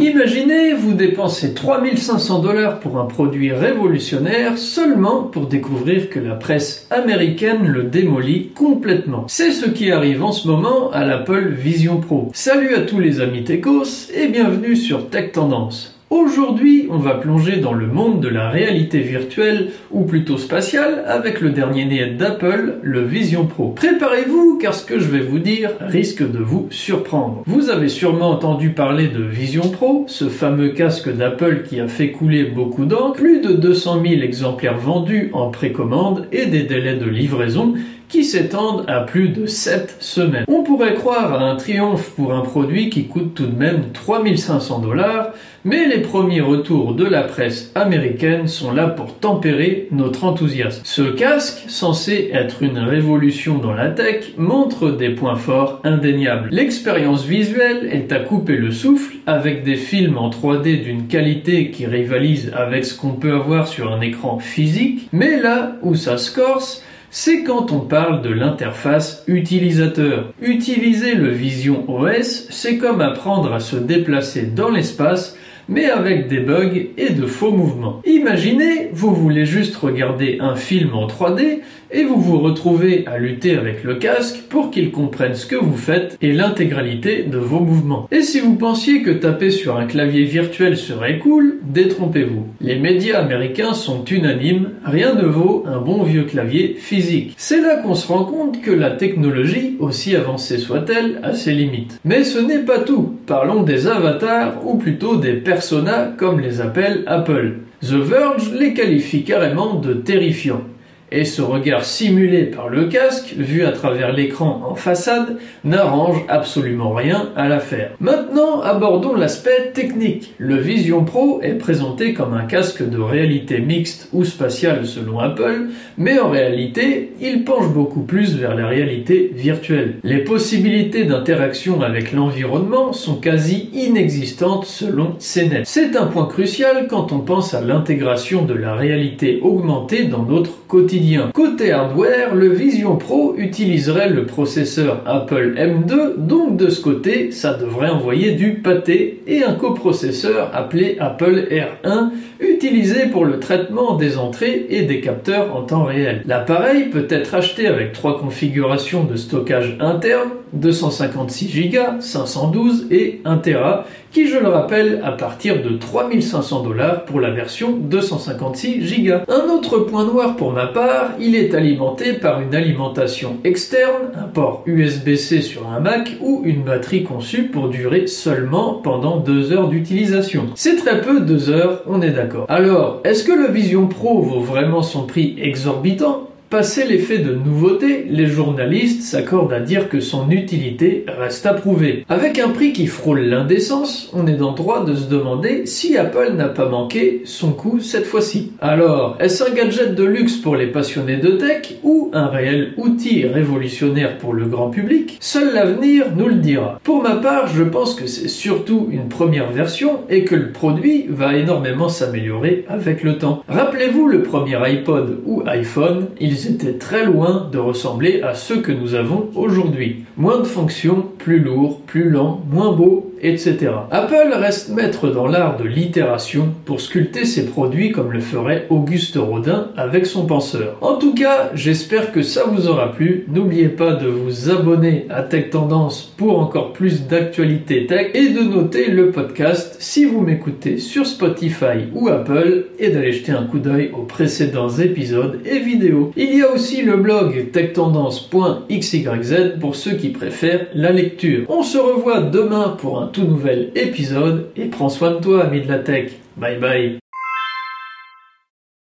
Imaginez, vous dépensez 3500 dollars pour un produit révolutionnaire seulement pour découvrir que la presse américaine le démolit complètement. C'est ce qui arrive en ce moment à l'Apple Vision Pro. Salut à tous les amis techos et bienvenue sur Tech Tendance. Aujourd'hui, on va plonger dans le monde de la réalité virtuelle, ou plutôt spatiale, avec le dernier né d'Apple, le Vision Pro. Préparez-vous, car ce que je vais vous dire risque de vous surprendre. Vous avez sûrement entendu parler de Vision Pro, ce fameux casque d'Apple qui a fait couler beaucoup d'encre, plus de 200 000 exemplaires vendus en précommande et des délais de livraison qui s'étendent à plus de 7 semaines. On pourrait croire à un triomphe pour un produit qui coûte tout de même 3500 dollars, mais les premiers retours de la presse américaine sont là pour tempérer notre enthousiasme. Ce casque, censé être une révolution dans la tech, montre des points forts indéniables. L'expérience visuelle est à couper le souffle avec des films en 3D d'une qualité qui rivalise avec ce qu'on peut avoir sur un écran physique, mais là où ça se corse, c'est quand on parle de l'interface utilisateur. Utiliser le Vision OS, c'est comme apprendre à se déplacer dans l'espace mais avec des bugs et de faux mouvements. Imaginez, vous voulez juste regarder un film en 3D et vous vous retrouvez à lutter avec le casque pour qu'il comprenne ce que vous faites et l'intégralité de vos mouvements. Et si vous pensiez que taper sur un clavier virtuel serait cool, détrompez-vous. Les médias américains sont unanimes, rien ne vaut un bon vieux clavier physique. C'est là qu'on se rend compte que la technologie, aussi avancée soit-elle, a ses limites. Mais ce n'est pas tout. Parlons des avatars ou plutôt des personas comme les appelle Apple. The Verge les qualifie carrément de terrifiants et ce regard simulé par le casque, vu à travers l'écran en façade, n'arrange absolument rien à l'affaire. Maintenant, abordons l'aspect technique. Le Vision Pro est présenté comme un casque de réalité mixte ou spatiale selon Apple, mais en réalité, il penche beaucoup plus vers la réalité virtuelle. Les possibilités d'interaction avec l'environnement sont quasi inexistantes selon CNET. C'est un point crucial quand on pense à l'intégration de la réalité augmentée dans notre quotidien. Côté hardware, le Vision Pro utiliserait le processeur Apple M2, donc de ce côté, ça devrait envoyer du pâté, et un coprocesseur appelé Apple R1, utilisé pour le traitement des entrées et des capteurs en temps réel. L'appareil peut être acheté avec trois configurations de stockage interne, 256 Go, 512 et 1 Tera, qui je le rappelle à partir de 3500 dollars pour la version 256 Go. Un autre point noir pour ma part, il est alimenté par une alimentation externe, un port USB-C sur un Mac ou une batterie conçue pour durer seulement pendant 2 heures d'utilisation. C'est très peu 2 heures, on est d'accord. Alors, est-ce que le Vision Pro vaut vraiment son prix exorbitant? Passé l'effet de nouveauté, les journalistes s'accordent à dire que son utilité reste approuvée. Avec un prix qui frôle l'indécence, on est dans droit de se demander si Apple n'a pas manqué son coup cette fois-ci. Alors, est-ce un gadget de luxe pour les passionnés de tech ou un réel outil révolutionnaire pour le grand public? Seul l'avenir nous le dira. Pour ma part, je pense que c'est surtout une première version et que le produit va énormément s'améliorer avec le temps. Rappelez-vous le premier iPod ou iPhone, ils était très loin de ressembler à ceux que nous avons aujourd'hui. Moins de fonctions, plus lourd, plus lent, moins beau, etc. Apple reste maître dans l'art de l'itération pour sculpter ses produits comme le ferait Auguste Rodin avec son penseur. En tout cas, j'espère que ça vous aura plu. N'oubliez pas de vous abonner à Tech Tendance pour encore plus d'actualités tech et de noter le podcast si vous m'écoutez sur Spotify ou Apple et d'aller jeter un coup d'œil aux précédents épisodes et vidéos. Il y a aussi le blog techtendance.xyz pour ceux qui préfèrent la lecture. On se revoit demain pour un tout nouvel épisode et prends soin de toi, ami de la tech. Bye bye.